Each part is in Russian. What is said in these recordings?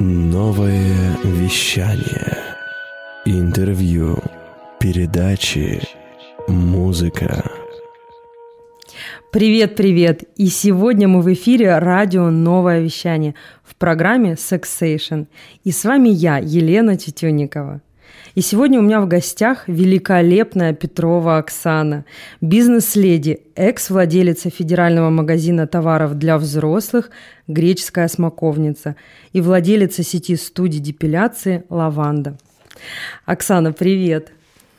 Новое вещание. Интервью. Передачи. Музыка. Привет, привет! И сегодня мы в эфире радио «Новое вещание» в программе «Сексейшн». И с вами я, Елена Тютюникова. И сегодня у меня в гостях великолепная Петрова Оксана, бизнес-леди, экс-владелица федерального магазина товаров для взрослых «Греческая смоковница» и владелица сети студий депиляции «Лаванда». Оксана, привет!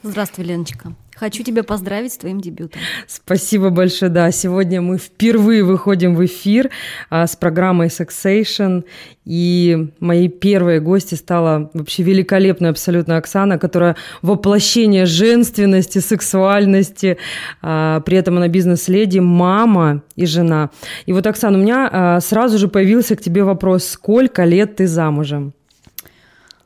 Здравствуй, Леночка. Хочу тебя поздравить с твоим дебютом. Спасибо большое, да. Сегодня мы впервые выходим в эфир а, с программой Sexation, и моей первой гости стала вообще великолепная абсолютно Оксана, которая воплощение женственности, сексуальности, а, при этом она бизнес-леди, мама и жена. И вот, Оксана, у меня а, сразу же появился к тебе вопрос, сколько лет ты замужем?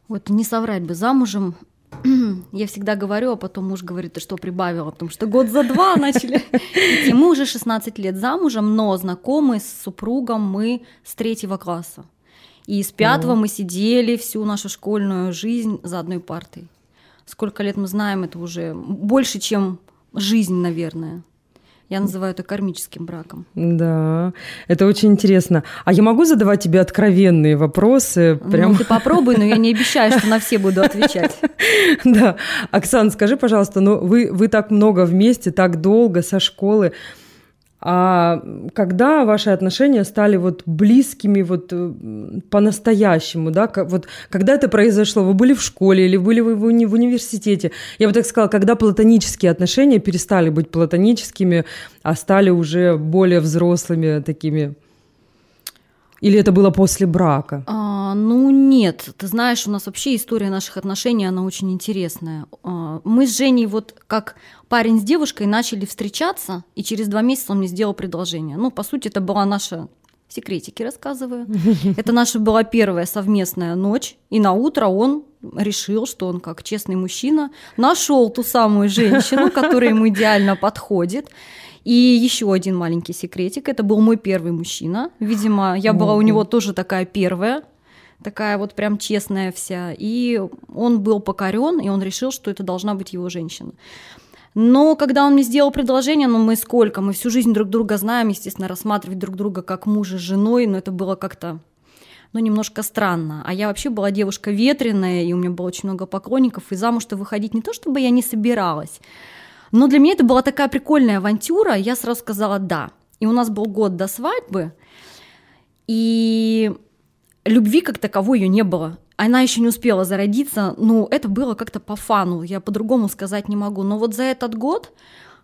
Вот не соврать бы, замужем я всегда говорю, а потом муж говорит, ты что прибавила, потому что год за два начали. И мы уже 16 лет замужем, но знакомы с супругом мы с третьего класса. И с пятого мы сидели всю нашу школьную жизнь за одной партой. Сколько лет мы знаем, это уже больше, чем жизнь, наверное. Я называю это кармическим браком. Да, это очень интересно. А я могу задавать тебе откровенные вопросы? Ну, Прям... Ну, ты попробуй, но я не обещаю, что на все буду отвечать. Да. Оксана, скажи, пожалуйста, ну вы, вы так много вместе, так долго со школы. А когда ваши отношения стали вот близкими вот э, по-настоящему, да, вот когда это произошло, вы были в школе или были вы в, уни- в университете? Я бы так сказала, когда платонические отношения перестали быть платоническими, а стали уже более взрослыми такими или это было после брака? А, ну нет, ты знаешь, у нас вообще история наших отношений, она очень интересная. А, мы с Женей вот как парень с девушкой начали встречаться, и через два месяца он мне сделал предложение. Ну, по сути, это была наша секретики рассказываю. Это наша была первая совместная ночь, и на утро он решил, что он как честный мужчина нашел ту самую женщину, которая ему идеально подходит. И еще один маленький секретик. Это был мой первый мужчина. Видимо, я была у него тоже такая первая, такая вот прям честная вся. И он был покорен, и он решил, что это должна быть его женщина. Но когда он мне сделал предложение, ну мы сколько, мы всю жизнь друг друга знаем, естественно, рассматривать друг друга как мужа с женой, но это было как-то ну, немножко странно. А я вообще была девушка ветреная, и у меня было очень много поклонников, и замуж-то выходить не то, чтобы я не собиралась, но для меня это была такая прикольная авантюра, я сразу сказала «да». И у нас был год до свадьбы, и любви как таковой ее не было. Она еще не успела зародиться, ну, это было как-то по фану, я по-другому сказать не могу. Но вот за этот год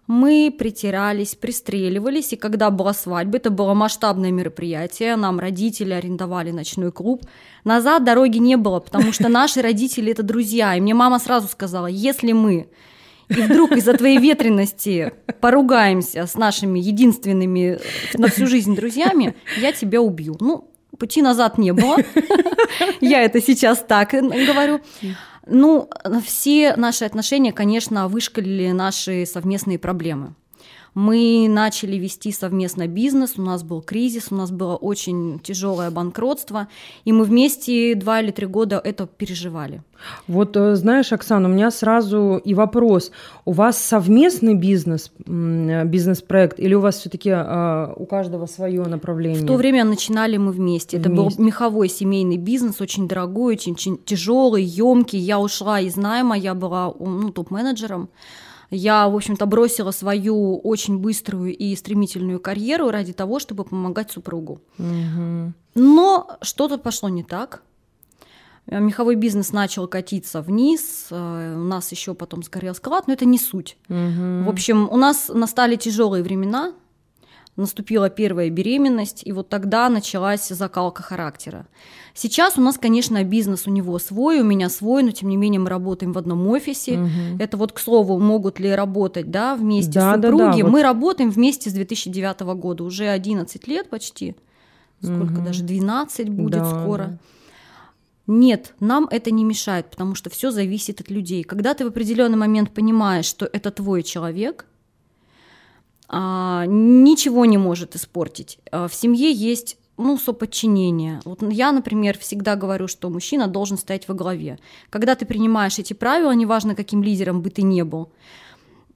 мы притирались, пристреливались, и когда была свадьба, это было масштабное мероприятие, нам родители арендовали ночной клуб. Назад дороги не было, потому что наши родители – это друзья, и мне мама сразу сказала, если мы и вдруг из-за твоей ветренности поругаемся с нашими единственными на всю жизнь друзьями, я тебя убью. Ну, пути назад не было. Я это сейчас так говорю. Ну, все наши отношения, конечно, вышкалили наши совместные проблемы. Мы начали вести совместно бизнес, у нас был кризис, у нас было очень тяжелое банкротство, и мы вместе два или три года это переживали. Вот э, знаешь, Оксана, у меня сразу и вопрос. У вас совместный бизнес, бизнес-проект, или у вас все-таки э, у каждого свое направление? В то время начинали мы вместе. Это был меховой семейный бизнес, очень дорогой, очень, очень тяжелый, емкий. Я ушла из найма, я была ну, топ-менеджером. Я, в общем-то, бросила свою очень быструю и стремительную карьеру ради того, чтобы помогать супругу. Угу. Но что-то пошло не так. Меховой бизнес начал катиться вниз, э, у нас еще потом сгорел склад, но это не суть. Угу. В общем, у нас настали тяжелые времена, наступила первая беременность, и вот тогда началась закалка характера. Сейчас у нас, конечно, бизнес у него свой, у меня свой, но тем не менее мы работаем в одном офисе. Угу. Это вот, к слову, могут ли работать да, вместе да, супруги. Да, да, вот. Мы работаем вместе с 2009 года, уже 11 лет почти. Сколько угу. даже 12 будет да, скоро. Да. Нет, нам это не мешает, потому что все зависит от людей. Когда ты в определенный момент понимаешь, что это твой человек, ничего не может испортить. А, в семье есть ну, соподчинение. Вот я, например, всегда говорю, что мужчина должен стоять во главе. Когда ты принимаешь эти правила, неважно, каким лидером бы ты ни был,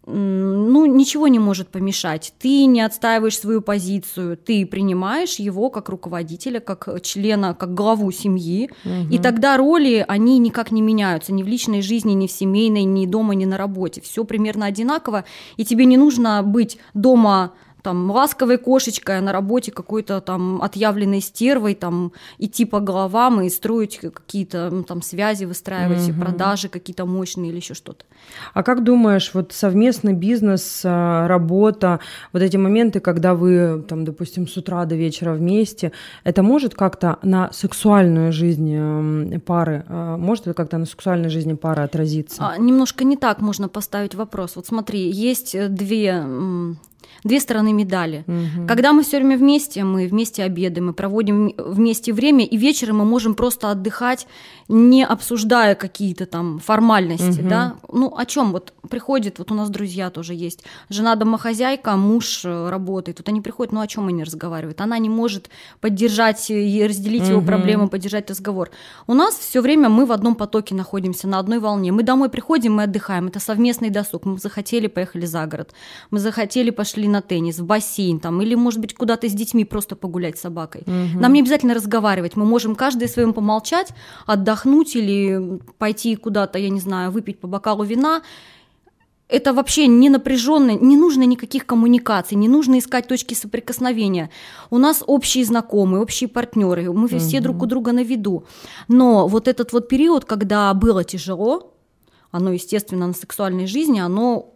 ну, ничего не может помешать. Ты не отстаиваешь свою позицию, ты принимаешь его как руководителя, как члена, как главу семьи, угу. и тогда роли, они никак не меняются ни в личной жизни, ни в семейной, ни дома, ни на работе. Все примерно одинаково, и тебе не нужно быть дома там ласковой кошечкой, а на работе какой-то там отъявленной стервой, там идти по головам и строить какие-то там связи, выстраивать угу. продажи какие-то мощные или еще что-то. А как думаешь, вот совместный бизнес, а, работа, вот эти моменты, когда вы там, допустим, с утра до вечера вместе, это может как-то на сексуальную жизнь пары, а, может это как-то на сексуальной жизни пары отразиться? А, немножко не так можно поставить вопрос. Вот смотри, есть э, две две стороны медали. Угу. Когда мы все время вместе, мы вместе обедаем, мы проводим вместе время, и вечером мы можем просто отдыхать, не обсуждая какие-то там формальности, угу. да. Ну, о чем вот приходит, вот у нас друзья тоже есть, жена домохозяйка, муж э, работает, вот они приходят, ну о чем они разговаривают? Она не может поддержать и разделить угу. его проблемы, поддержать разговор. У нас все время мы в одном потоке находимся, на одной волне. Мы домой приходим, мы отдыхаем, это совместный досуг. Мы захотели, поехали за город, мы захотели, пошли на теннис, в бассейн там, или, может быть, куда-то с детьми просто погулять с собакой. Угу. Нам не обязательно разговаривать, мы можем каждый своем помолчать, отдохнуть или пойти куда-то, я не знаю, выпить по бокалу вина. Это вообще не напряженно, не нужно никаких коммуникаций, не нужно искать точки соприкосновения. У нас общие знакомые, общие партнеры, мы угу. все друг у друга на виду. Но вот этот вот период, когда было тяжело, оно, естественно, на сексуальной жизни, оно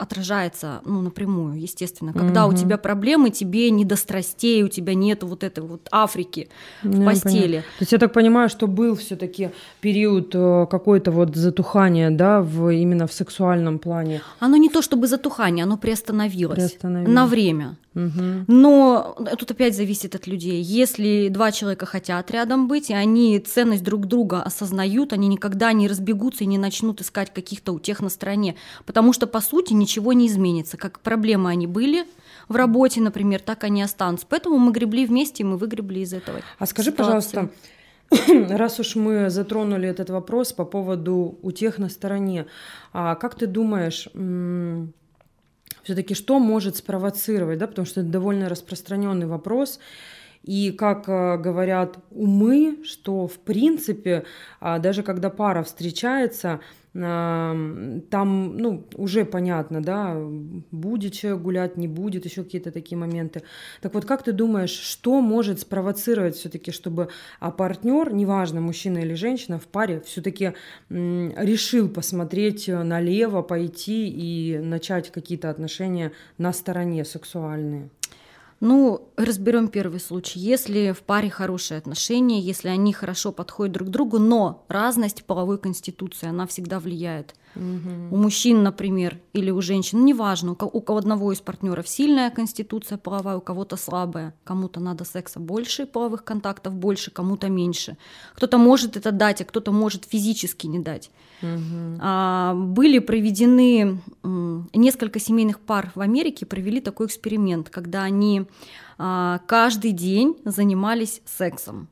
отражается ну, напрямую, естественно. Когда угу. у тебя проблемы, тебе не до страстей, у тебя нет вот этой вот Африки в ну, постели. То есть я так понимаю, что был все таки период э, какой-то вот затухания, да, в, именно в сексуальном плане. Оно не то чтобы затухание, оно приостановилось, приостановилось. на время. Угу. Но тут опять зависит от людей. Если два человека хотят рядом быть, и они ценность друг друга осознают, они никогда не разбегутся и не начнут искать каких-то утех на стороне. Потому что, по сути, ничего не изменится. Как проблемы они были, в работе, например, так они останутся. Поэтому мы гребли вместе, и мы выгребли из этого. А скажи, ситуации. пожалуйста, раз уж мы затронули этот вопрос по поводу утех на стороне, а как ты думаешь, все-таки что может спровоцировать, да, потому что это довольно распространенный вопрос. И как э, говорят умы, что в принципе, а, даже когда пара встречается, там, ну, уже понятно, да, будет человек гулять, не будет, еще какие-то такие моменты. Так вот, как ты думаешь, что может спровоцировать все-таки, чтобы а партнер, неважно, мужчина или женщина, в паре все-таки решил посмотреть налево, пойти и начать какие-то отношения на стороне сексуальные? Ну, разберем первый случай. Если в паре хорошие отношения, если они хорошо подходят друг к другу, но разность половой конституции, она всегда влияет. Угу. У мужчин, например, или у женщин, ну, неважно, у, у одного из партнеров сильная конституция половая, у кого-то слабая, кому-то надо секса больше, половых контактов больше, кому-то меньше. Кто-то может это дать, а кто-то может физически не дать. Угу. Были проведены несколько семейных пар в Америке, провели такой эксперимент, когда они а, каждый день занимались сексом.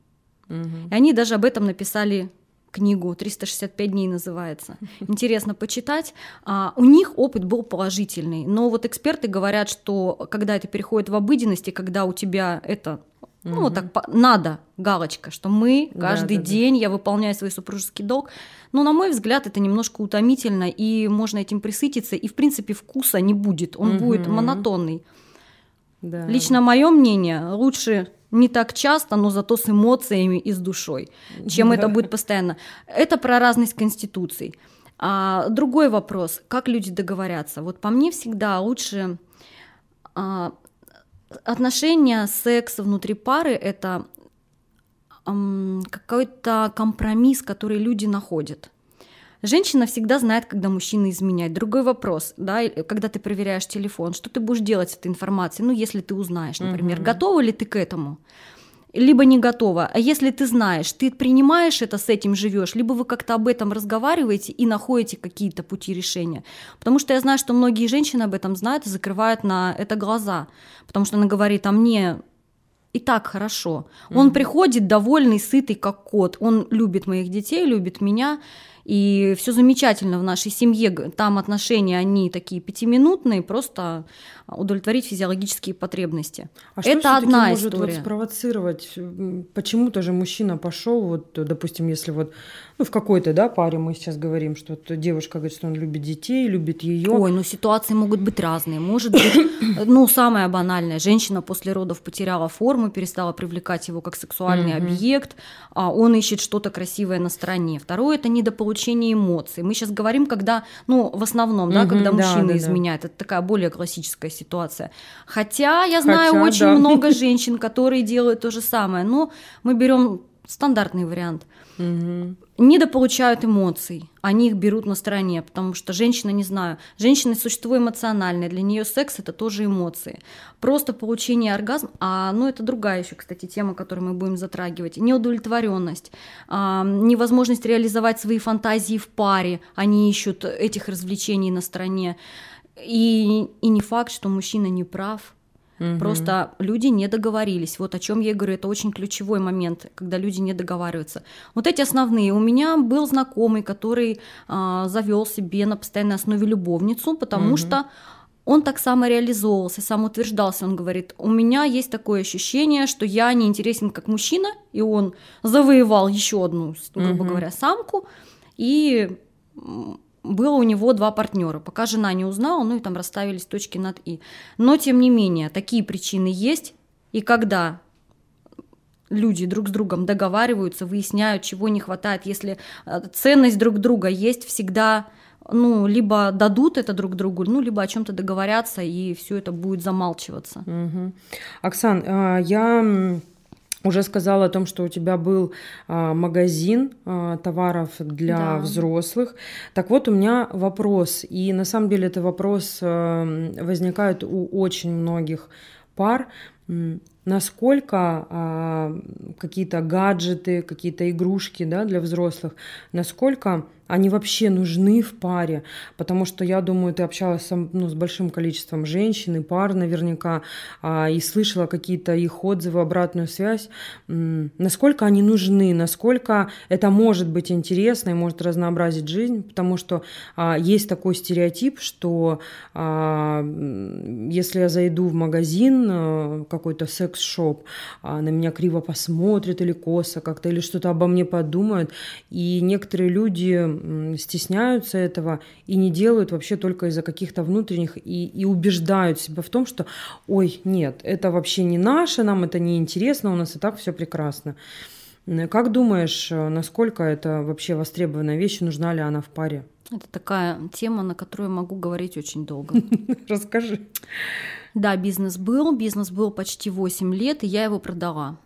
Угу. И они даже об этом написали книгу 365 дней называется. Интересно почитать. А, у них опыт был положительный, но вот эксперты говорят, что когда это переходит в обыденность, и когда у тебя это ну, вот так надо, галочка, что мы каждый да, да, день, да. я выполняю свой супружеский долг. Но, на мой взгляд, это немножко утомительно, и можно этим присытиться, и, в принципе, вкуса не будет, он угу. будет монотонный. Да. Лично мое мнение, лучше не так часто, но зато с эмоциями и с душой, чем это будет постоянно. Это про разность конституций. А другой вопрос, как люди договорятся. Вот по мне всегда лучше а, отношения, секс внутри пары это какой-то компромисс, который люди находят. Женщина всегда знает, когда мужчина изменяет. Другой вопрос, да, когда ты проверяешь телефон, что ты будешь делать с этой информацией, ну, если ты узнаешь, например, угу. готова ли ты к этому, либо не готова. А если ты знаешь, ты принимаешь это, с этим живешь, либо вы как-то об этом разговариваете и находите какие-то пути решения. Потому что я знаю, что многие женщины об этом знают и закрывают на это глаза, потому что она говорит, а мне и так хорошо. Он приходит довольный, сытый, как кот. Он любит моих детей, любит меня. И все замечательно в нашей семье. Там отношения, они такие пятиминутные, просто удовлетворить физиологические потребности. А что Это одна может история. Вот спровоцировать? Почему тоже мужчина пошел, вот, допустим, если вот ну, в какой-то да, паре мы сейчас говорим, что вот девушка говорит, что он любит детей, любит ее. Ой, ну ситуации могут быть разные. Может быть, ну, самое банальное, женщина после родов потеряла форму, перестала привлекать его как сексуальный объект, а он ищет что-то красивое на стороне. Второе – это недополучение эмоций. Мы сейчас говорим, когда, ну, в основном, да, Мгм, когда да, мужчина да, да. изменяет. Это такая более классическая ситуация. Хотя я знаю Хотя, очень да. много женщин, которые делают то же самое. Но мы берем стандартный вариант Мгм. недополучают эмоций, они их берут на стороне, потому что женщина, не знаю, женщина существо эмоциональное, для нее секс это тоже эмоции. Просто получение оргазма, а ну это другая еще, кстати, тема, которую мы будем затрагивать, неудовлетворенность, а, невозможность реализовать свои фантазии в паре, они ищут этих развлечений на стороне. И, и не факт, что мужчина не прав, Просто люди не договорились. Вот о чем я говорю, это очень ключевой момент, когда люди не договариваются. Вот эти основные. У меня был знакомый, который завел себе на постоянной основе любовницу, потому что он так самореализовывался, самоутверждался. Он говорит, у меня есть такое ощущение, что я не интересен как мужчина, и он завоевал еще одну, грубо Мгм. говоря, самку, и было у него два партнера. Пока жена не узнала, ну и там расставились точки над «и». Но, тем не менее, такие причины есть, и когда люди друг с другом договариваются, выясняют, чего не хватает, если э, ценность друг друга есть, всегда ну, либо дадут это друг другу, ну, либо о чем-то договорятся, и все это будет замалчиваться. Мгм. Оксан, а, я уже сказала о том, что у тебя был а, магазин а, товаров для Да. взрослых. Так вот, у меня вопрос, и на самом деле это вопрос а, возникает у очень многих пар. Насколько а, какие-то гаджеты, какие-то игрушки да, для взрослых, насколько они вообще нужны в паре? Потому что я думаю, ты общалась со- ну, с большим количеством женщин и пар наверняка, а, и слышала какие-то их отзывы, обратную связь. Насколько они нужны, насколько это может быть интересно и может разнообразить жизнь, потому что а, есть такой стереотип, что а, если я зайду в магазин, э, какой-то секс-шоп, а, на меня криво посмотрят или косо как-то, или что-то обо мне подумают, и некоторые люди стесняются этого и не делают вообще только из-за каких-то внутренних и, и убеждают себя в том, что ой, нет, это вообще не наше, нам это не интересно, у нас и так все прекрасно. Как думаешь, э, насколько это вообще востребованная вещь, нужна ли она в паре? Это такая тема, на которую могу говорить очень долго. Расскажи. Да, бизнес был, бизнес был почти 8 лет, и я его продала.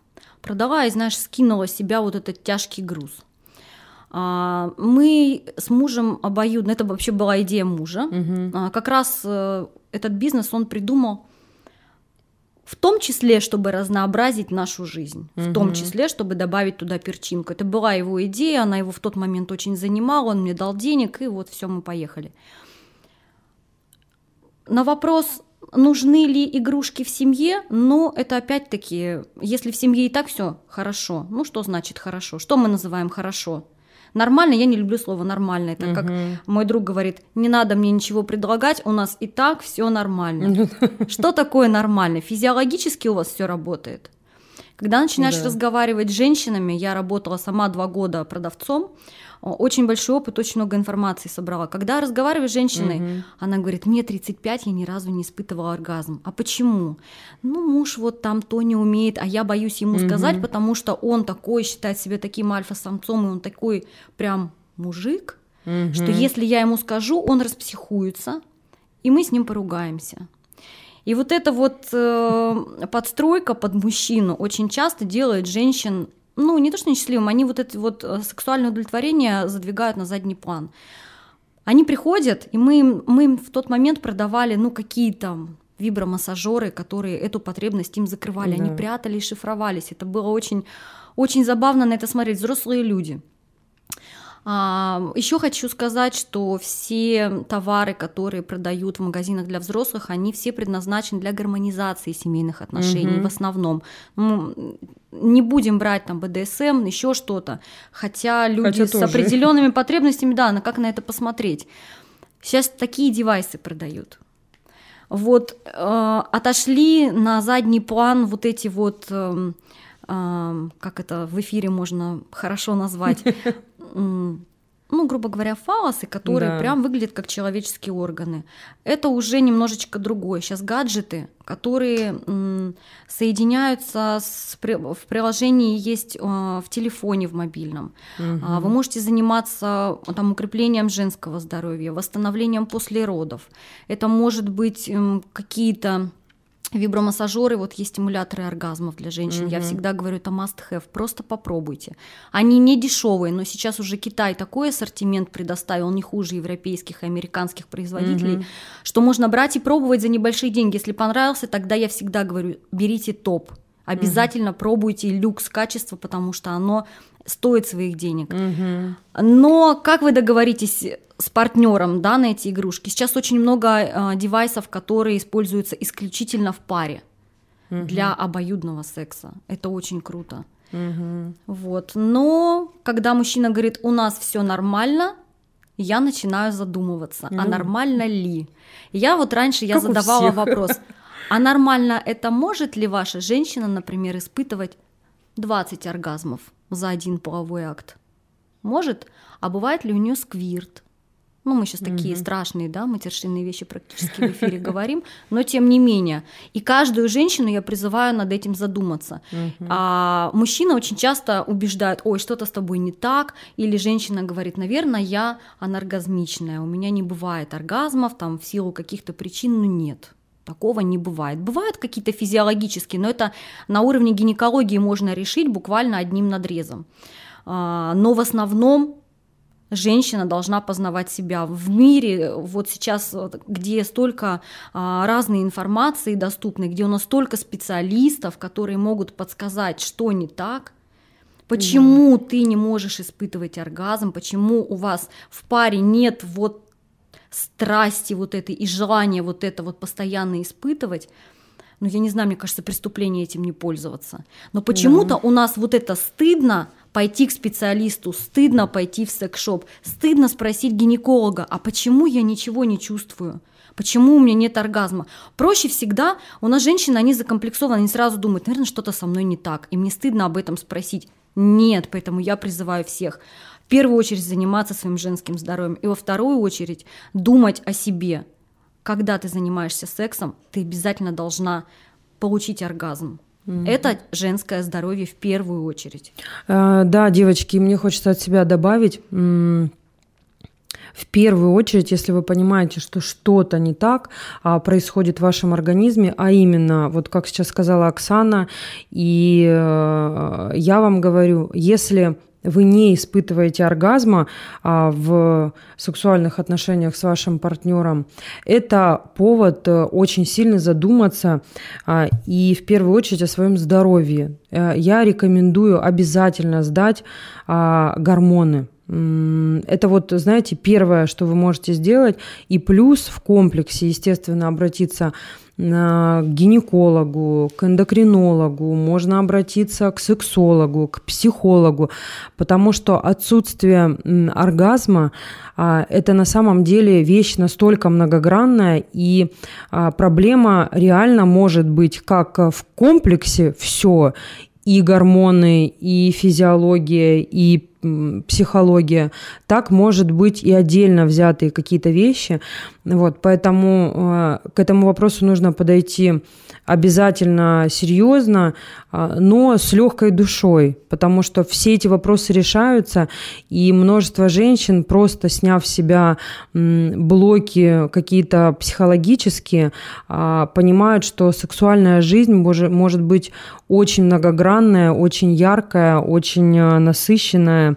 Продала и, знаешь, скинула с себя вот этот тяжкий груз. А, Мы с мужем обоюдно, это вообще была идея мужа. А, как раз э, этот бизнес он придумал в том числе, чтобы разнообразить нашу жизнь, в том числе, чтобы добавить туда перчинку. Это была его идея, она его в тот момент очень занимала, он мне дал денег, и вот все, мы поехали. На вопрос, нужны ли игрушки в семье, ну, это опять-таки, если в семье и так все хорошо, ну, что значит хорошо? Что мы называем хорошо? Нормально, я не люблю слово нормально, это как Мгм. мой друг говорит, не надо мне ничего предлагать, у нас и так все нормально. Что такое нормально? Физиологически у вас все работает. Когда начинаешь Да. разговаривать с женщинами, я работала сама два года продавцом, очень большой опыт, очень много информации собрала. Когда разговариваешь с женщиной, Мгм. она говорит, мне 35, я ни разу не испытывала оргазм. А почему? Ну, муж вот там то не умеет, а я боюсь ему Мгм. сказать, потому что он такой, считает себя таким альфа-самцом, и он такой прям мужик, что Мгм. если я ему скажу, он распсихуется, и мы с ним поругаемся. И вот эта вот э, подстройка под мужчину очень часто делает женщин, ну, не то что несчастливым, они вот это вот э, сексуальное удовлетворение задвигают на задний план. Они приходят, и мы, им- мы им в тот момент продавали, ну, какие-то вибромассажеры, которые эту потребность им закрывали. Они Да. прятали и шифровались. Это было очень, очень забавно на это смотреть. Взрослые люди. Еще хочу сказать, что все товары, которые продают в магазинах для взрослых, они все предназначены для гармонизации семейных отношений угу. в основном. Ну, не будем брать там БДСМ, еще что-то. Хотя люди Хотя с тоже. определенными потребностями, да, на как на это посмотреть. Сейчас такие девайсы продают. Вот э, отошли на задний план вот эти вот, э, э, как это в эфире можно хорошо назвать, ну, грубо говоря, фалосы, которые да. прям выглядят как человеческие органы. Это уже немножечко другое. Сейчас гаджеты, которые м, соединяются с, в приложении есть э, в телефоне, в мобильном. Угу. Вы можете заниматься там, укреплением женского здоровья, восстановлением после родов. Это может быть э, какие-то Вибромассажеры, вот есть стимуляторы оргазмов для женщин. Угу. Я всегда говорю, это must have, просто попробуйте. Они не дешевые, но сейчас уже Китай такой ассортимент предоставил, не хуже европейских и американских производителей, угу. что можно брать и пробовать за небольшие деньги. Если понравился, тогда я всегда говорю, берите топ. Обязательно угу. пробуйте люкс качества, потому что оно стоит своих денег. Угу. Но как вы договоритесь с партнером да, на эти игрушки? Сейчас очень много э, девайсов, которые используются исключительно в паре угу. для обоюдного секса. Это очень круто. Угу. Вот. Но когда мужчина говорит, у нас все нормально, я начинаю задумываться, угу. а нормально ли? Я вот раньше я как задавала вопрос, а нормально это может ли ваша женщина, например, испытывать 20 оргазмов за один половой акт? Может? А бывает ли у нее сквирт? Ну, мы сейчас mm-hmm. такие страшные, да, матершинные вещи практически в эфире говорим, но тем не менее. И каждую женщину я призываю над этим задуматься. Mm-hmm. А мужчина очень часто убеждает, ой, что-то с тобой не так, или женщина говорит, наверное, я аноргазмичная, у меня не бывает оргазмов, там, в силу каких-то причин, ну нет. Такого не бывает. Бывают какие-то физиологические, но это на уровне гинекологии можно решить буквально одним надрезом. А, но в основном женщина должна познавать себя в мире, вот сейчас, где столько а, разной информации доступной, где у нас столько специалистов, которые могут подсказать, что не так, почему да. ты не можешь испытывать оргазм, почему у вас в паре нет вот страсти вот этой и желания вот это вот постоянно испытывать, ну, я не знаю, мне кажется, преступление этим не пользоваться. Но почему-то да. у нас вот это стыдно пойти к специалисту, стыдно пойти в секс-шоп, стыдно спросить гинеколога, а почему я ничего не чувствую? Почему у меня нет оргазма? Проще всегда, у нас женщины, они закомплексованы, они сразу думают, наверное, что-то со мной не так, и мне стыдно об этом спросить. Нет, поэтому я призываю всех в первую очередь заниматься своим женским здоровьем, и во вторую очередь думать о себе. Когда ты занимаешься сексом, ты обязательно должна получить оргазм. Mm-hmm. Это женское здоровье в первую очередь. А, да, девочки, мне хочется от себя добавить. В первую очередь, если вы понимаете, что что-то не так а, происходит в вашем организме, а именно, вот как сейчас сказала Оксана, и э, я вам говорю, если вы не испытываете оргазма а, в сексуальных отношениях с вашим партнером, это повод э, очень сильно задуматься а, и в первую очередь о своем здоровье. Э, я рекомендую обязательно сдать а, гормоны. Это вот, знаете, первое, что вы можете сделать. И плюс в комплексе, естественно, обратиться гинекологу, к эндокринологу, можно обратиться к сексологу, к психологу, потому что отсутствие оргазма а, это на самом деле вещь настолько многогранная, и а, проблема реально может быть как в комплексе все, и гормоны, и физиология, и психология, так может быть и отдельно взятые какие-то вещи. Вот, поэтому э, к этому вопросу нужно подойти обязательно серьезно, а, но с легкой душой, потому что все эти вопросы решаются, и множество женщин, просто сняв с себя блоки какие-то психологические, а, понимают, что сексуальная жизнь может быть очень многогранная, очень яркая, очень а, насыщенная,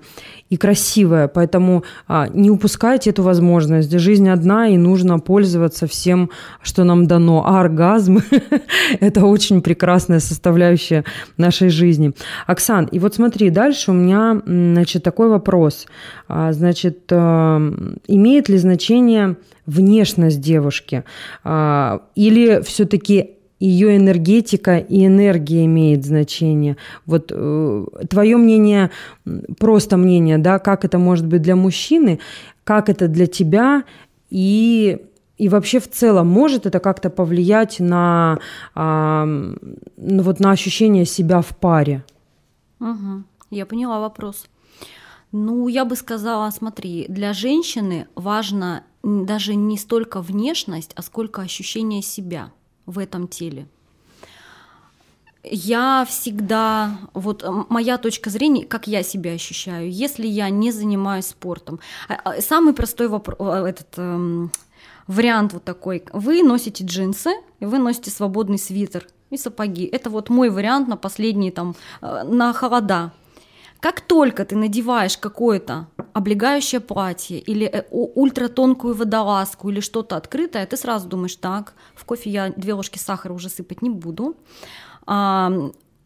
и красивая. Поэтому а, не упускайте эту возможность. Жизнь одна, и нужно пользоваться всем, что нам дано. А оргазм – это очень прекрасная составляющая нашей жизни. Оксан, и вот смотри, дальше у меня значит, такой вопрос. А, значит, а, имеет ли значение внешность девушки? А, или все-таки ее энергетика и энергия имеет значение. Вот э, твое мнение, просто мнение, да, как это может быть для мужчины, как это для тебя и и вообще в целом может это как-то повлиять на, а, вот на ощущение себя в паре? Угу, я поняла вопрос. Ну, я бы сказала, смотри, для женщины важно даже не столько внешность, а сколько ощущение себя в этом теле. Я всегда, вот моя точка зрения, как я себя ощущаю, если я не занимаюсь спортом. А, а, самый простой вопрос, э, этот эм, вариант вот такой. Вы носите джинсы, вы носите свободный свитер и сапоги. Это вот мой вариант на последние там, э, на холода. Как только ты надеваешь какое-то облегающее платье или э, ультратонкую водолазку или что-то открытое, ты сразу думаешь, так, в кофе я две ложки сахара уже сыпать не буду.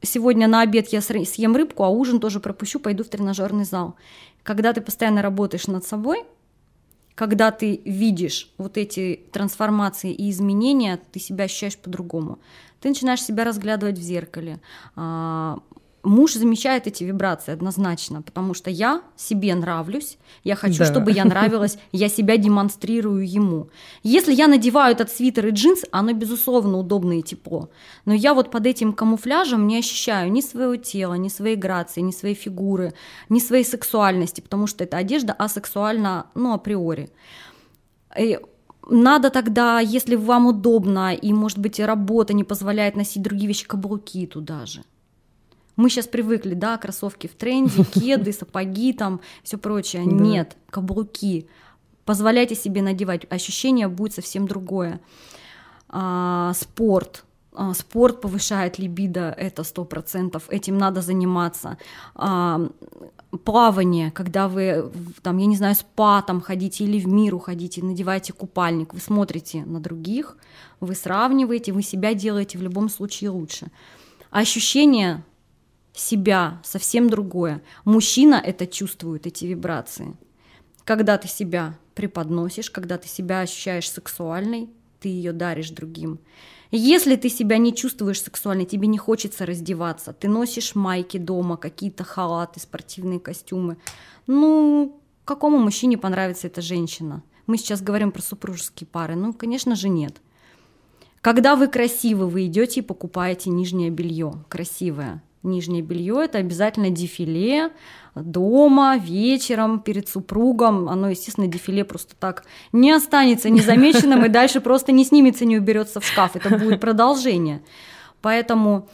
Сегодня на обед я съем рыбку, а ужин тоже пропущу, пойду в тренажерный зал. Когда ты постоянно работаешь над собой, когда ты видишь вот эти трансформации и изменения, ты себя ощущаешь по-другому. Ты начинаешь себя разглядывать в зеркале, а, муж замечает эти вибрации однозначно, потому что я себе нравлюсь, я хочу, да. чтобы я нравилась, я себя демонстрирую ему. Если я надеваю этот свитер и джинсы, оно, безусловно, удобно и тепло. Но я вот под этим камуфляжем не ощущаю ни своего тела, ни своей грации, ни своей фигуры, ни своей сексуальности, потому что эта одежда асексуальна, ну, априори. И надо тогда, если вам удобно, и, может быть, работа не позволяет носить другие вещи, каблуки туда же. Мы сейчас привыкли, да, кроссовки в тренде, кеды, сапоги, там, все прочее. Да. Нет, каблуки. Позволяйте себе надевать. Ощущение будет совсем другое. А, спорт. А, спорт повышает либидо, это сто процентов. Этим надо заниматься. А, плавание, когда вы, там, я не знаю, спа там ходите или в мир уходите, надеваете купальник, вы смотрите на других, вы сравниваете, вы себя делаете в любом случае лучше. Ощущение себя совсем другое. Мужчина это чувствует, эти вибрации. Когда ты себя преподносишь, когда ты себя ощущаешь сексуальной, ты ее даришь другим. Если ты себя не чувствуешь сексуальной, тебе не хочется раздеваться, ты носишь майки дома, какие-то халаты, спортивные костюмы, ну, какому мужчине понравится эта женщина? Мы сейчас говорим про супружеские пары. Ну, конечно же, нет. Когда вы красивы, вы идете и покупаете нижнее белье красивое нижнее белье это обязательно дефиле дома, вечером, перед супругом. Оно, естественно, дефиле просто так не останется незамеченным и дальше просто не снимется, не уберется в шкаф. Это будет продолжение. Поэтому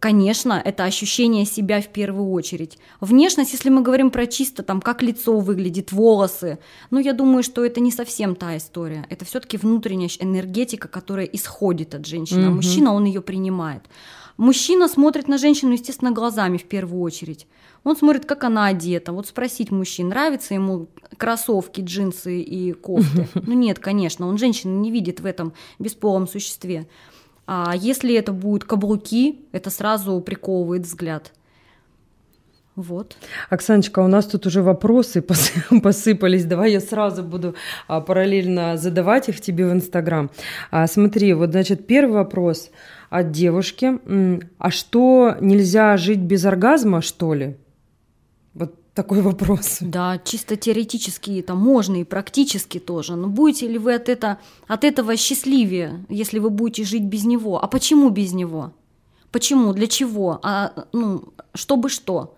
конечно, это ощущение себя в первую очередь. Внешность, если мы говорим про чисто там, как лицо выглядит, волосы, ну, я думаю, что это не совсем та история. Это все-таки внутренняя энергетика, которая исходит от женщины, mm-hmm. а мужчина, он ее принимает. Мужчина смотрит на женщину, естественно, глазами в первую очередь. Он смотрит, как она одета. Вот спросить мужчин, нравятся ему кроссовки, джинсы и кофты? Ну нет, конечно, он женщину не видит в этом бесполом существе. А если это будут каблуки, это сразу приковывает взгляд. Вот. Оксаночка, у нас тут уже вопросы посыпались. Давай я сразу буду а, параллельно задавать их тебе в Инстаграм. А, смотри, вот, значит, первый вопрос – от девушки. А что, нельзя жить без оргазма, что ли? Вот такой вопрос. Да, чисто теоретически это можно и практически тоже. Но будете ли вы от, это, от этого счастливее, если вы будете жить без него? А почему без него? Почему? Для чего? А, ну, чтобы что?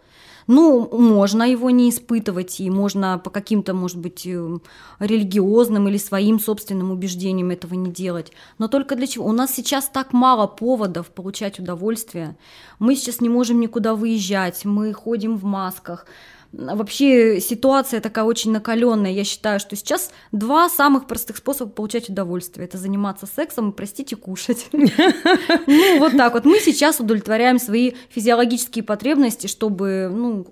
Ну, можно его не испытывать, и можно по каким-то, может быть, э, религиозным или своим собственным убеждениям этого не делать. Но только для чего? У нас сейчас так мало поводов получать удовольствие. Мы сейчас не можем никуда выезжать, мы ходим в масках. Вообще ситуация такая очень накаленная. Я считаю, что сейчас два самых простых способа получать удовольствие. Это заниматься сексом и, простите, кушать. Ну, вот так вот. Мы сейчас удовлетворяем свои физиологические потребности, чтобы, ну,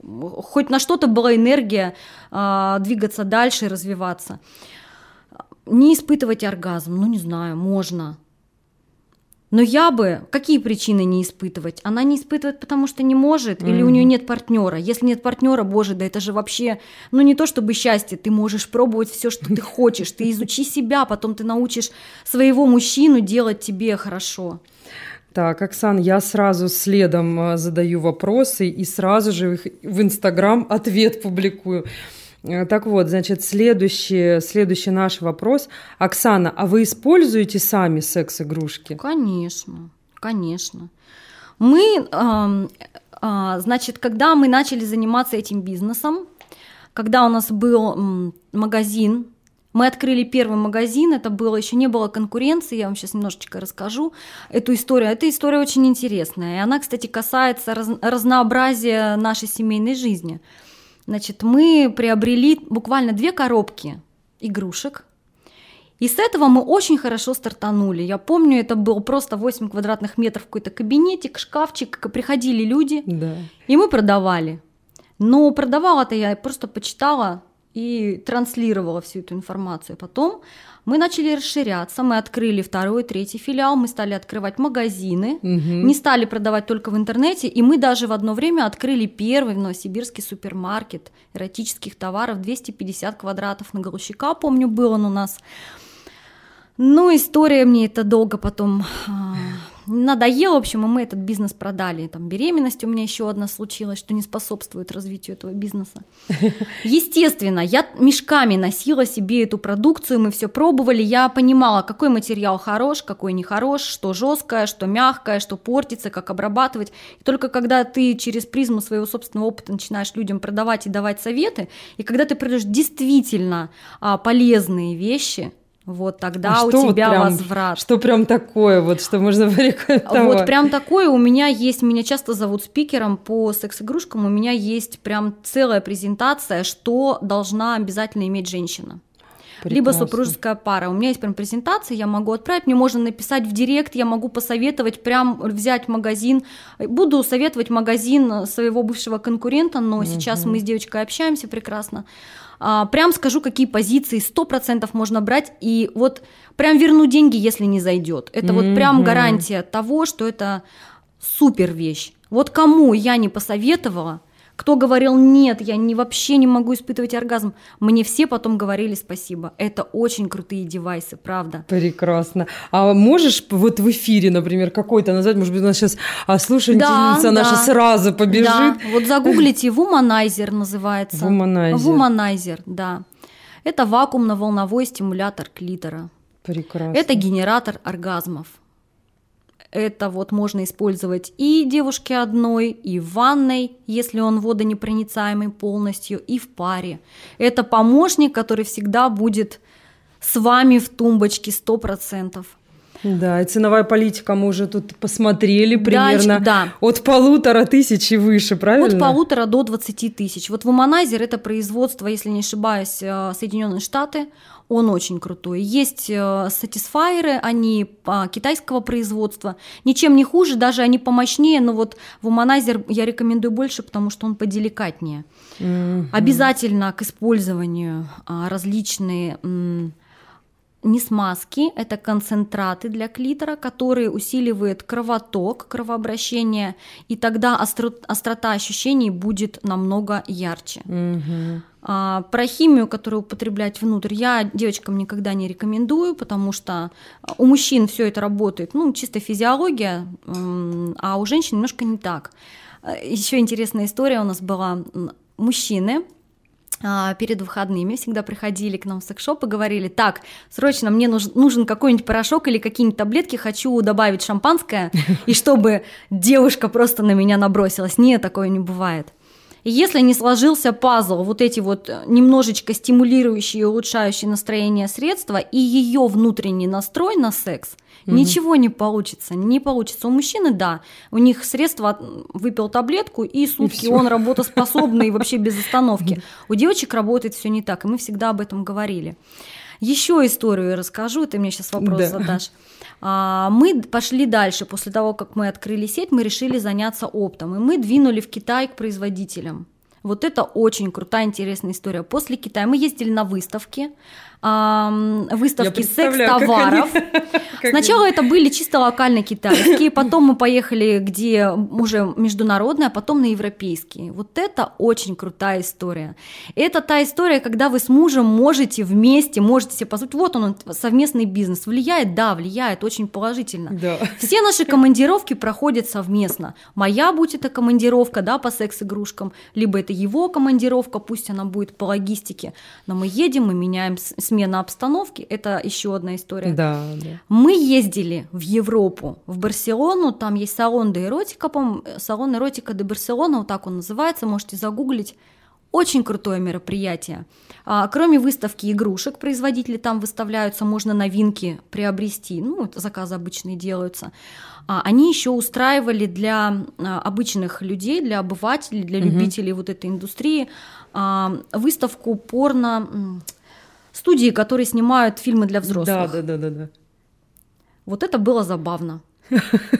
хоть на что-то была энергия а, двигаться дальше и развиваться. Не испытывать оргазм, ну не знаю, можно. Но я бы, какие причины не испытывать? Она не испытывает, потому что не может, mm-hmm. или у нее нет партнера. Если нет партнера, боже, да это же вообще, ну не то чтобы счастье, ты можешь пробовать все, что ты хочешь, ты изучи себя, потом ты научишь своего мужчину делать тебе хорошо. Так, Оксан, я сразу следом э, задаю вопросы и сразу же их в Инстаграм ответ публикую. Э, так вот, значит, следующий, следующий наш вопрос. Оксана, а вы используете сами секс-игрушки? Конечно, конечно. Мы, э, э, значит, когда мы начали заниматься этим бизнесом, когда у нас был магазин, мы открыли первый магазин, это было еще не было конкуренции, я вам сейчас немножечко расскажу эту историю. Эта история очень интересная, и она, кстати, касается раз, разнообразия нашей семейной жизни. Значит, мы приобрели буквально две коробки игрушек. И с этого мы очень хорошо стартанули. Я помню, это был просто 8 квадратных метров какой-то кабинетик, шкафчик, приходили люди, да. и мы продавали. Но продавала-то я просто почитала и транслировала всю эту информацию. Потом мы начали расширяться, мы открыли второй, третий филиал, мы стали открывать магазины, угу. не стали продавать только в интернете, и мы даже в одно время открыли первый в Новосибирске супермаркет эротических товаров, 250 квадратов на Галущика, помню, был он у нас. Ну, история мне это долго потом а, надоело, в общем, и мы этот бизнес продали. Там беременность у меня еще одна случилась, что не способствует развитию этого бизнеса. Естественно, я мешками носила себе эту продукцию, мы все пробовали, я понимала, какой материал хорош, какой не хорош, что жесткое, что мягкое, что портится, как обрабатывать. И только когда ты через призму своего собственного опыта начинаешь людям продавать и давать советы, и когда ты продаешь действительно а, полезные вещи, вот тогда а у тебя вот прям, возврат. Что прям такое, вот что можно порекомендовать? Вот прям такое у меня есть, меня часто зовут спикером по секс-игрушкам, у меня есть прям целая презентация, что должна обязательно иметь женщина. Прекрасно. Либо супружеская пара. У меня есть прям презентация, я могу отправить, мне можно написать в директ, я могу посоветовать, прям взять магазин. Буду советовать магазин своего бывшего конкурента, но угу. сейчас мы с девочкой общаемся прекрасно. А, прям скажу, какие позиции 100% можно брать, и вот прям верну деньги, если не зайдет. Это mm-hmm. вот прям гарантия того, что это супер вещь. Вот кому я не посоветовала, кто говорил, нет, я не, вообще не могу испытывать оргазм, мне все потом говорили спасибо. Это очень крутые девайсы, правда. Прекрасно. А можешь вот в эфире, например, какой-то назвать, может быть, у нас сейчас а, слушательница да, наша да. сразу побежит. Да. Вот загуглите, Womanizer называется. Womanizer. Womanizer, да. Это вакуумно-волновой стимулятор клитора. Прекрасно. Это генератор оргазмов. Это вот можно использовать и девушке одной, и в ванной, если он водонепроницаемый полностью, и в паре. Это помощник, который всегда будет с вами в тумбочке 100%. Да, и ценовая политика мы уже тут посмотрели примерно да, да. от полутора тысяч и выше, правильно? От полутора до 20 тысяч. Вот Womanizer это производство, если не ошибаюсь, э, Соединенные Штаты он очень крутой. Есть э, сатисфайеры, они китайского производства, ничем не хуже, даже они помощнее, но вот вуманайзер я рекомендую больше, потому что он поделикатнее. Mm-hmm. Обязательно к использованию а, различные не смазки, это концентраты для клитора, которые усиливают кровоток, кровообращение, и тогда острота ощущений будет намного ярче. Угу. А, про химию, которую употреблять внутрь, я девочкам никогда не рекомендую, потому что у мужчин все это работает, ну, чисто физиология, а у женщин немножко не так. Еще интересная история у нас была. Мужчины а, перед выходными всегда приходили к нам в секшоп и говорили, так, срочно мне нужен, нужен какой-нибудь порошок или какие-нибудь таблетки, хочу добавить шампанское, и чтобы девушка просто на меня набросилась. Нет, такое не бывает. Если не сложился пазл, вот эти вот э, немножечко стимулирующие и улучшающие настроение средства и ее внутренний настрой на секс, угу. ничего не получится. Не получится. У мужчины, да, у них средства, выпил таблетку, и сутки и он работоспособный вообще без остановки. У девочек работает все не так, и мы всегда об этом говорили. Еще историю расскажу, ты мне сейчас вопрос да. задашь. А, мы пошли дальше. После того, как мы открыли сеть, мы решили заняться оптом. И мы двинули в Китай к производителям. Вот это очень крутая, интересная история. После Китая мы ездили на выставки, выставки секс-товаров. Сначала это были чисто локальные китайские, потом мы поехали, где уже международные, а потом на европейские. Вот это очень крутая история. Это та история, когда вы с мужем можете вместе, можете себе позволить, вот он, совместный бизнес. Влияет? Да, влияет очень положительно. Да. Все наши командировки проходят совместно. Моя, будь это командировка, да, по секс-игрушкам, либо это его командировка, пусть она будет по логистике, но мы едем, мы меняем смена обстановки, это еще одна история. Да, да. Мы ездили в Европу, в Барселону, там есть салон де эротика, по салон эротика де Барселона, вот так он называется, можете загуглить. Очень крутое мероприятие. А, кроме выставки игрушек, производители там выставляются, можно новинки приобрести. Ну, заказы обычные делаются. А, они еще устраивали для а, обычных людей, для обывателей, для любителей угу. вот этой индустрии а, выставку порно студии, которые снимают фильмы для взрослых. Да, да, да, да, да. Вот это было забавно.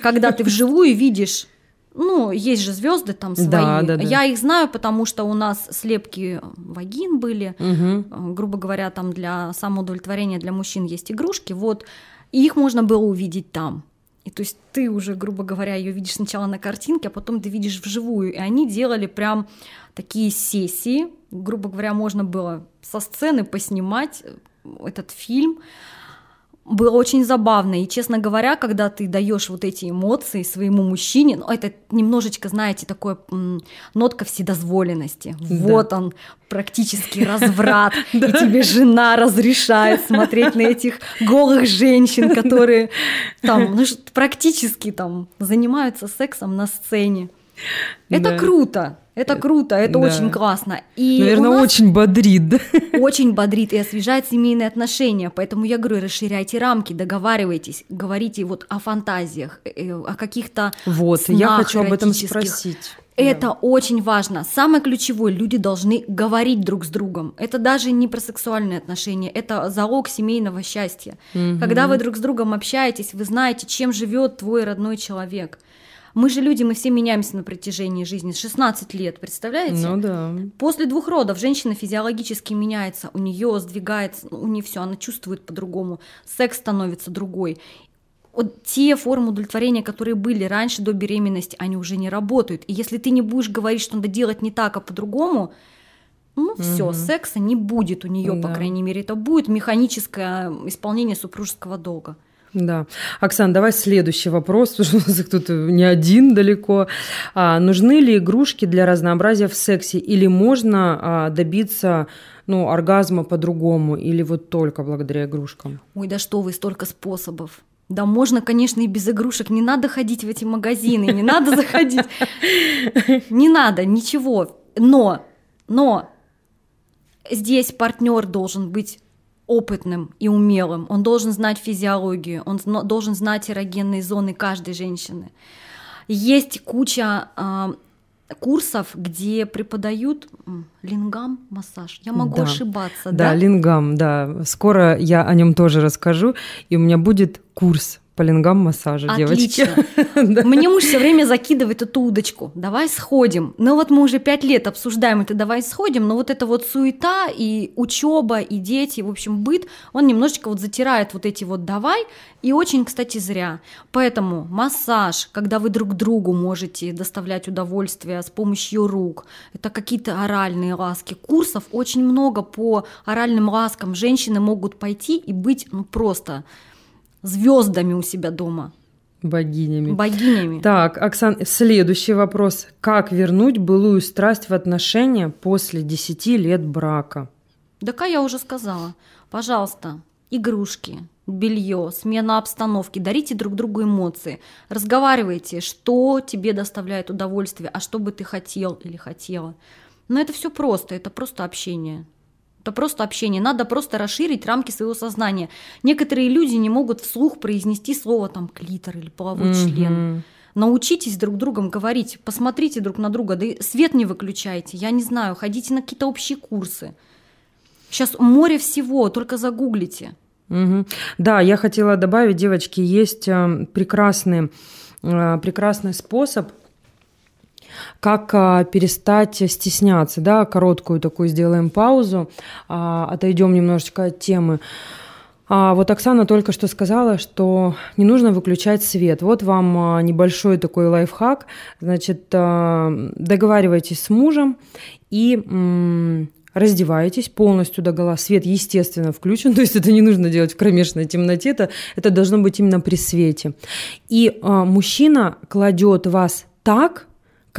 Когда ты вживую видишь ну, есть же звезды там свои. Да, да, да. Я их знаю, потому что у нас слепки вагин были, угу. грубо говоря, там для самоудовлетворения для мужчин есть игрушки, вот, и их можно было увидеть там. И то есть ты уже, грубо говоря, ее видишь сначала на картинке, а потом ты видишь вживую. И они делали прям такие сессии, грубо говоря, можно было со сцены поснимать э, этот фильм. Было очень забавно. И, честно говоря, когда ты даешь вот эти эмоции своему мужчине, ну, это немножечко, знаете, такое нотка вседозволенности. Вот он, практически разврат, и тебе жена разрешает смотреть на этих голых женщин, которые там ну, практически там занимаются сексом на сцене. Это круто. Это круто, это да. очень классно. И Наверное, очень бодрит. Да? Очень бодрит и освежает семейные отношения. Поэтому я говорю, расширяйте рамки, договаривайтесь, говорите вот о фантазиях, э, э, о каких-то Вот, снах я хочу об этом спросить. Это да. очень важно. Самое ключевое, люди должны говорить друг с другом. Это даже не про сексуальные отношения, это залог семейного счастья. Угу. Когда вы друг с другом общаетесь, вы знаете, чем живет твой родной человек. Мы же люди, мы все меняемся на протяжении жизни. 16 лет, представляете? Ну да. После двух родов женщина физиологически меняется, у нее сдвигается, у нее все, она чувствует по-другому, секс становится другой. Вот те формы удовлетворения, которые были раньше до беременности, они уже не работают. И если ты не будешь говорить, что надо делать не так, а по-другому, ну угу. все, секса не будет у нее, да. по крайней мере, это будет механическое исполнение супружеского долга. Да. Оксан, давай следующий вопрос, потому что у нас их тут не один далеко. А, нужны ли игрушки для разнообразия в сексе или можно а, добиться ну, оргазма по-другому или вот только благодаря игрушкам? Ой, да что вы, столько способов. Да можно, конечно, и без игрушек. Не надо ходить в эти магазины, не надо заходить. Не надо, ничего. Но, но здесь партнер должен быть опытным и умелым. Он должен знать физиологию, он должен знать эрогенные зоны каждой женщины. Есть куча э, курсов, где преподают лингам массаж. Я могу да. ошибаться, да? Да, лингам, да. Скоро я о нем тоже расскажу, и у меня будет курс по лингам массажа, девочки. Мне муж все время закидывает эту удочку. Давай сходим. Ну вот мы уже пять лет обсуждаем это, давай сходим, но вот эта вот суета и учеба, и дети, в общем, быт, он немножечко вот затирает вот эти вот давай, и очень, кстати, зря. Поэтому массаж, когда вы друг другу можете доставлять удовольствие с помощью рук, это какие-то оральные ласки. Курсов очень много по оральным ласкам. Женщины могут пойти и быть ну просто звездами у себя дома. Богинями. Богинями. Так, Оксан, следующий вопрос. Как вернуть былую страсть в отношения после 10 лет брака? Да, как я уже сказала. Пожалуйста, игрушки, белье, смена обстановки, дарите друг другу эмоции, разговаривайте, что тебе доставляет удовольствие, а что бы ты хотел или хотела. Но это все просто, это просто общение. Это просто общение. Надо просто расширить рамки своего сознания. Некоторые люди не могут вслух произнести слово там клитор или половой mm-hmm. член. Научитесь друг другом говорить, посмотрите друг на друга, да и свет не выключайте, я не знаю, ходите на какие-то общие курсы. Сейчас море всего, только загуглите. Угу. Да, я хотела добавить, девочки, есть э, прекрасный, э, прекрасный способ как а, перестать стесняться, да, короткую такую сделаем паузу, а, отойдем немножечко от темы. А вот Оксана только что сказала, что не нужно выключать свет. Вот вам а, небольшой такой лайфхак. Значит, договаривайтесь с мужем и раздеваетесь полностью до гола, свет, естественно, включен, то есть это не нужно делать в кромешной темноте, это, это должно быть именно при свете. И мужчина кладет вас так,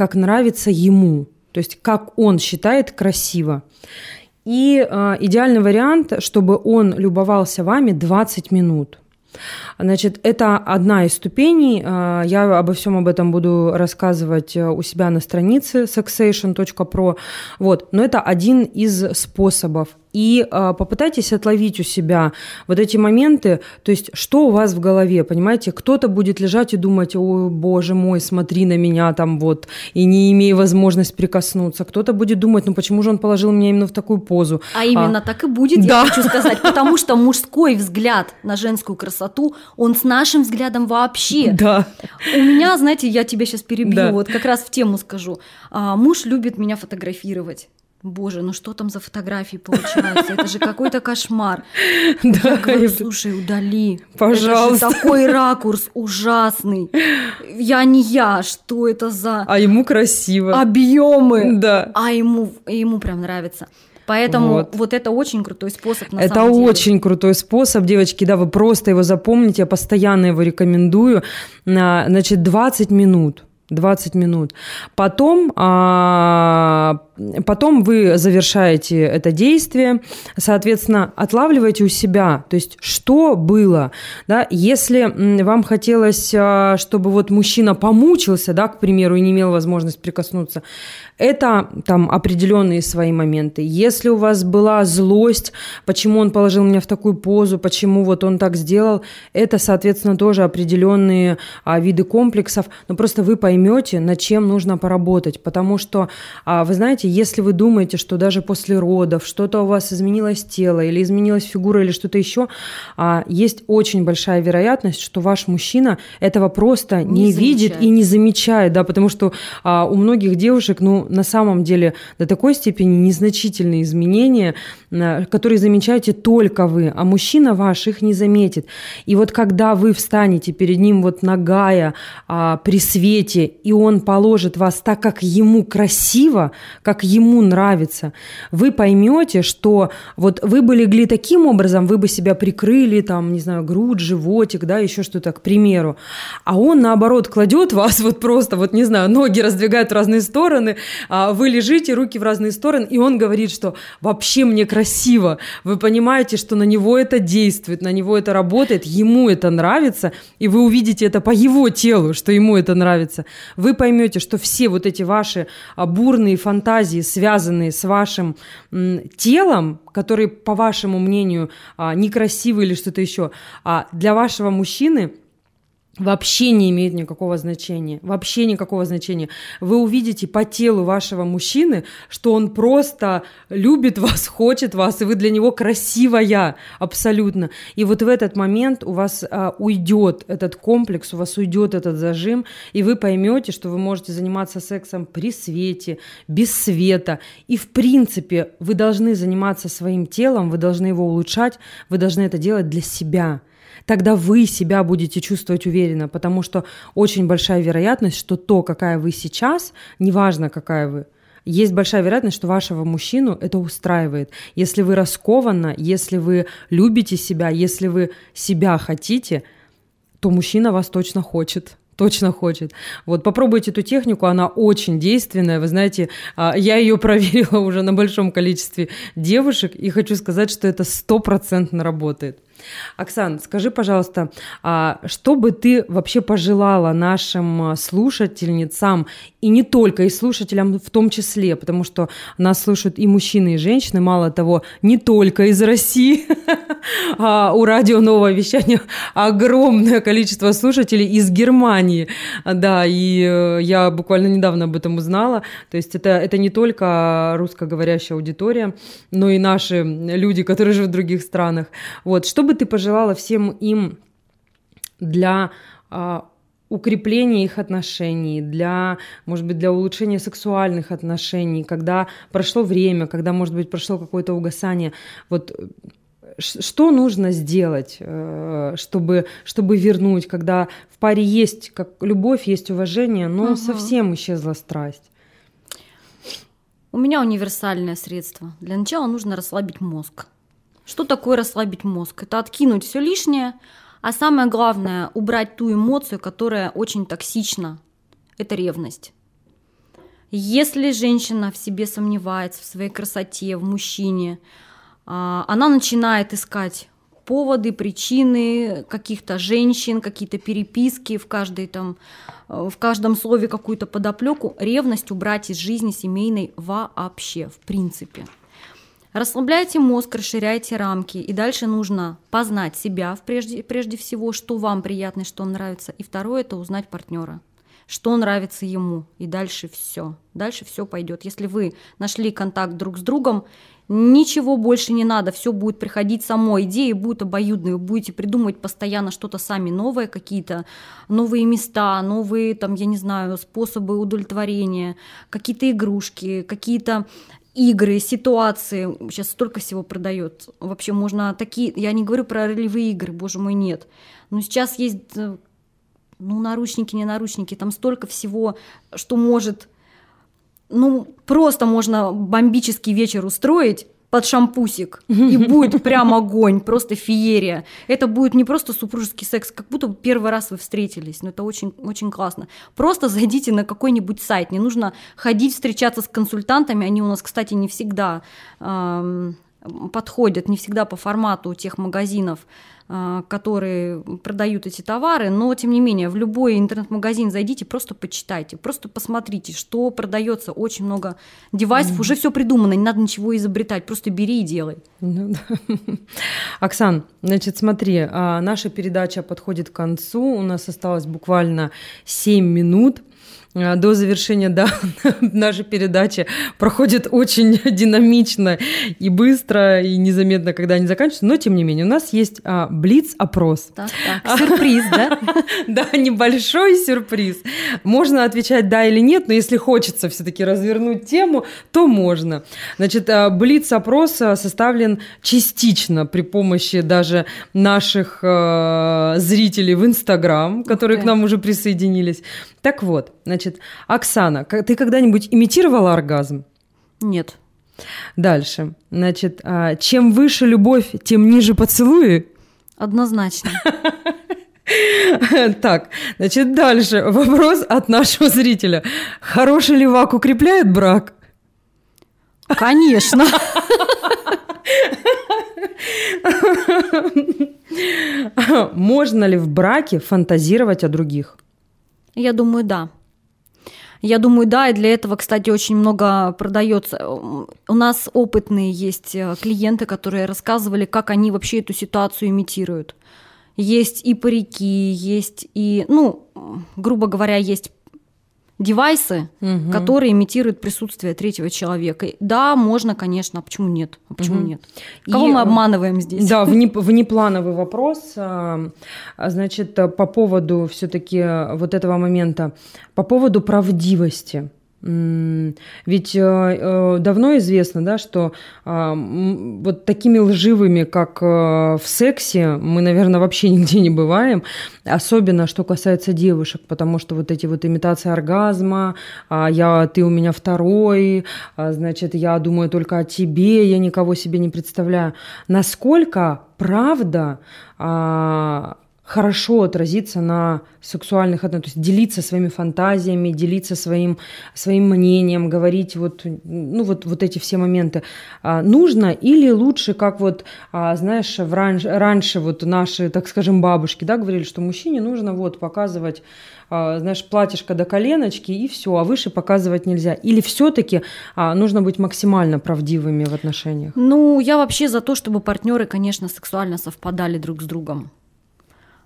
как нравится ему, то есть как он считает красиво. И э, идеальный вариант, чтобы он любовался вами 20 минут. Значит, это одна из ступеней. Э, я обо всем об этом буду рассказывать э, у себя на странице sexation.pro. Вот. Но это один из способов и э, попытайтесь отловить у себя вот эти моменты, то есть что у вас в голове, понимаете, кто-то будет лежать и думать, о боже мой, смотри на меня там вот, и не имея возможность прикоснуться, кто-то будет думать, ну почему же он положил меня именно в такую позу. А именно а, так и будет, да. я хочу сказать, потому что мужской взгляд на женскую красоту, он с нашим взглядом вообще. Да. У меня, знаете, я тебя сейчас перебью, да. вот как раз в тему скажу. А, муж любит меня фотографировать. Боже, ну что там за фотографии получаются? Это же какой-то кошмар. Да, я говорю, слушай, удали. Пожалуйста. Это же такой ракурс ужасный. Я не я, что это за... А ему красиво. Объемы. Да. А ему, ему прям нравится. Поэтому вот. вот это очень крутой способ на это самом деле. очень крутой способ, девочки, да, вы просто его запомните, я постоянно его рекомендую. Значит, 20 минут. 20 минут. Потом, а, потом вы завершаете это действие, соответственно, отлавливаете у себя, то есть что было, да, если вам хотелось, а, чтобы вот мужчина помучился, да, к примеру, и не имел возможность прикоснуться, это там определенные свои моменты. Если у вас была злость, почему он положил меня в такую позу, почему вот он так сделал, это, соответственно, тоже определенные а, виды комплексов, но просто вы поймете, над чем нужно поработать, потому что, а, вы знаете, если вы думаете, что даже после родов что-то у вас изменилось тело или изменилась фигура или что-то еще, а, есть очень большая вероятность, что ваш мужчина этого просто не, не видит и не замечает, да, потому что а, у многих девушек, ну, на самом деле до такой степени незначительные изменения, э, которые замечаете только вы, а мужчина ваш их не заметит. И вот когда вы встанете перед ним вот нагая а, при свете, и он положит вас так, как ему красиво, как ему нравится, вы поймете, что вот вы бы легли таким образом, вы бы себя прикрыли, там, не знаю, грудь, животик, да, еще что-то, к примеру. А он, наоборот, кладет вас вот просто, вот, не знаю, ноги раздвигает в разные стороны, вы лежите, руки в разные стороны, и он говорит, что вообще мне красиво. Вы понимаете, что на него это действует, на него это работает, ему это нравится, и вы увидите это по его телу, что ему это нравится. Вы поймете, что все вот эти ваши а, бурные фантазии, связанные с вашим телом, которые, по вашему мнению, а, некрасивы или что-то еще, для вашего мужчины – вообще не имеет никакого значения. Вообще никакого значения. Вы увидите по телу вашего мужчины, что он просто любит вас, хочет вас, и вы для него красивая абсолютно. И вот в этот момент у вас а, уйдет этот комплекс, у вас уйдет этот зажим, и вы поймете, что вы можете заниматься сексом при свете, без света. И в принципе вы должны заниматься своим телом, вы должны его улучшать, вы должны это делать для себя тогда вы себя будете чувствовать уверенно, потому что очень большая вероятность, что то, какая вы сейчас, неважно, какая вы, есть большая вероятность, что вашего мужчину это устраивает. Если вы раскованно, если вы любите себя, если вы себя хотите, то мужчина вас точно хочет точно хочет. Вот попробуйте эту технику, она очень действенная. Вы знаете, а, я ее проверила уже на большом количестве девушек и хочу сказать, что это стопроцентно работает. Оксан, скажи, пожалуйста, а что бы ты вообще пожелала нашим а, слушательницам, и не только, и слушателям в том числе, потому что нас слушают и мужчины, и женщины, мало того, не только из России, а у радио нового вещания огромное количество слушателей из Германии, да, и э, я буквально недавно об этом узнала, то есть это, это не только русскоговорящая аудитория, но и наши люди, которые живут в других странах. Вот, что бы ты пожелала всем им для а, укрепления их отношений, для, может быть, для улучшения сексуальных отношений, когда прошло время, когда, может быть, прошло какое-то угасание. Вот что нужно сделать, э, чтобы, чтобы вернуть, когда в паре есть как любовь, есть уважение, но угу. совсем исчезла страсть? У меня универсальное средство. Для начала нужно расслабить мозг. Что такое расслабить мозг? Это откинуть все лишнее, а самое главное, убрать ту эмоцию, которая очень токсична. Это ревность. Если женщина в себе сомневается, в своей красоте, в мужчине, а, она начинает искать поводы, причины каких-то женщин, какие-то переписки в каждой там, в каждом слове какую-то подоплеку, ревность убрать из жизни семейной вообще, в принципе. Расслабляйте мозг, расширяйте рамки, и дальше нужно познать себя прежде, прежде всего, что вам приятно, что нравится, и второе – это узнать партнера. Что нравится ему, и дальше все. Дальше все пойдет. Если вы нашли контакт друг с другом, ничего больше не надо, все будет приходить само, идеи будут обоюдные, вы будете придумывать постоянно что-то сами новое, какие-то новые места, новые, там, я не знаю, способы удовлетворения, какие-то игрушки, какие-то игры, ситуации. Сейчас столько всего продает. Вообще можно такие... Я не говорю про ролевые игры, боже мой, нет. Но сейчас есть э, ну, наручники, не наручники, там столько всего, что может, ну, просто можно бомбический вечер устроить, под шампусик, и будет прям огонь, просто феерия. Это будет не просто супружеский секс, как будто первый раз вы встретились, но это очень, очень классно. Просто зайдите на какой-нибудь сайт, не нужно ходить встречаться с консультантами, они у нас, кстати, не всегда эм, подходят, не всегда по формату тех магазинов, которые продают эти товары, но тем не менее в любой интернет-магазин зайдите, просто почитайте, просто посмотрите, что продается. Очень много девайсов, mm уже все придумано, не надо ничего изобретать, просто бери и делай. Ну, да. Оксан, значит, смотри, а, наша передача подходит к концу, у нас осталось буквально 7 минут. А, до завершения да, нашей передачи проходит очень динамично и быстро, и незаметно, когда они заканчиваются. Но, тем не менее, у нас есть а, блиц-опрос. Так, так. Сюрприз, да? Да, небольшой сюрприз. Можно отвечать да или нет, но если хочется все-таки развернуть тему, то можно. Значит, а, блиц-опрос составлен частично при помощи даже наших э, зрителей в Инстаграм, которые к нам уже присоединились. Так вот, значит, Оксана, ты когда-нибудь имитировала оргазм? Нет. Дальше. Значит, а, чем выше любовь, тем ниже поцелуи? Однозначно. Так, значит, дальше. Вопрос от нашего зрителя. Хороший левак укрепляет брак? Конечно. Можно ли в браке фантазировать о других? Я думаю, да. Я думаю, да, и для этого, кстати, очень много продается. У нас опытные есть э, клиенты, которые рассказывали, как они вообще эту ситуацию имитируют. Есть и парики, есть и, ну, грубо говоря, есть девайсы, угу. которые имитируют присутствие третьего человека. Да, можно, конечно, а почему нет? А почему угу. нет? Кого И, мы обманываем здесь? Да, вне, внеплановый вопрос. А, значит, по поводу все-таки вот этого момента, по поводу правдивости. Ведь э, э, давно известно, да, что а, вот такими лживыми, как э, в сексе, мы, наверное, вообще нигде не бываем, особенно что касается девушек, потому что вот эти вот имитации оргазма, а, я, ты у меня второй, а, значит, я думаю только о тебе, я никого себе не представляю. Насколько правда хорошо отразиться на сексуальных отношениях, то есть делиться своими фантазиями, делиться своим, своим мнением, говорить вот, ну, вот, вот эти все моменты. А, нужно или лучше, как вот, а, знаешь, в раньше, раньше вот наши, так скажем, бабушки, да, говорили, что мужчине нужно вот показывать а, знаешь, платьишко до коленочки и все, а выше показывать нельзя. Или все-таки а, нужно быть максимально правдивыми в отношениях? Ну, я вообще за то, чтобы партнеры, конечно, сексуально совпадали друг с другом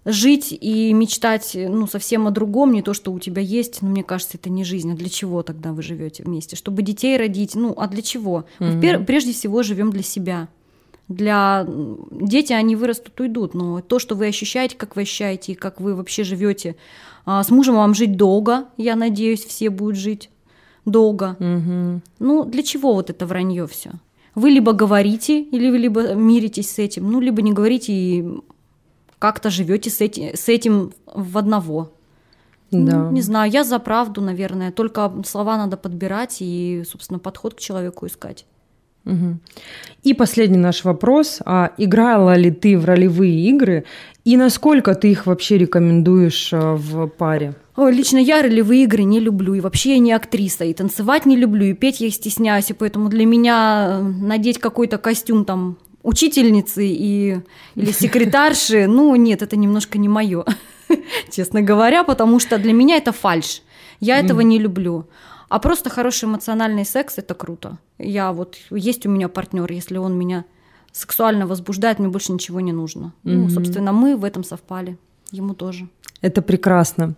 жить и мечтать ну, совсем о другом, не то, что у тебя есть, ну, мне кажется, это не жизнь. А для чего тогда вы живете вместе? Чтобы детей родить, ну, а для чего? Mm-hmm. Мы прежде всего живем для себя. Для дети они вырастут, уйдут, но то, что вы ощущаете, как вы ощущаете и как вы вообще живете, а, с мужем вам жить долго, я надеюсь, все будут жить долго. Угу. Ну, для чего вот это вранье все? Вы либо говорите, или вы либо миритесь с этим, ну, либо не говорите и как-то живете с, эти, с этим в одного. Да. Ну, не знаю, я за правду, наверное. Только слова надо подбирать и, собственно, подход к человеку искать. Угу. И последний наш вопрос. А играла ли ты в ролевые игры и насколько ты их вообще рекомендуешь а, в паре? Ой, лично я ролевые игры не люблю, и вообще я не актриса, и танцевать не люблю, и петь я стесняюсь, и поэтому для меня э, надеть какой-то костюм там учительницы и, или секретарши, ну нет, это немножко не мое, честно говоря, потому что для меня это фальш. Я этого не люблю. А просто хороший эмоциональный секс это круто. Я вот есть у меня партнер, если он меня сексуально возбуждает, мне больше ничего не нужно. Ну, собственно, мы в этом совпали. Ему тоже. Это прекрасно.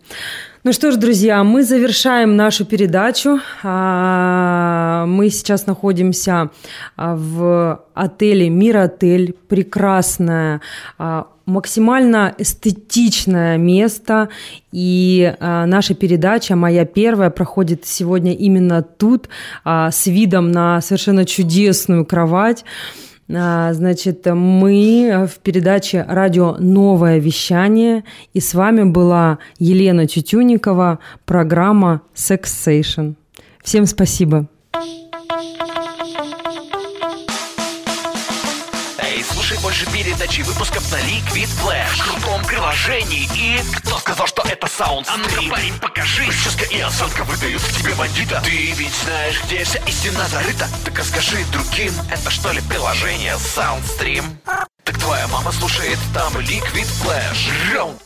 Ну что ж, друзья, мы завершаем нашу передачу. А, мы сейчас находимся а, в отеле Мир-отель. Прекрасное, а, максимально эстетичное место. И наша передача, моя первая, проходит сегодня именно тут, с видом на совершенно чудесную кровать. А, значит, мы в передаче «Радио Новое вещание», и с вами была Елена Тютюникова, программа «Сексейшн». Всем спасибо. Эй, больше передачи выпусков на Liquid Flash. В крутом приложении. И кто сказал, что это саунд А ну парень, покажи. Прическа и осанка выдают в тебе бандита. Ты ведь знаешь, где вся истина зарыта? Так расскажи другим Это что ли приложение Soundstream? Так твоя мама слушает там Liquid Flash. Раунд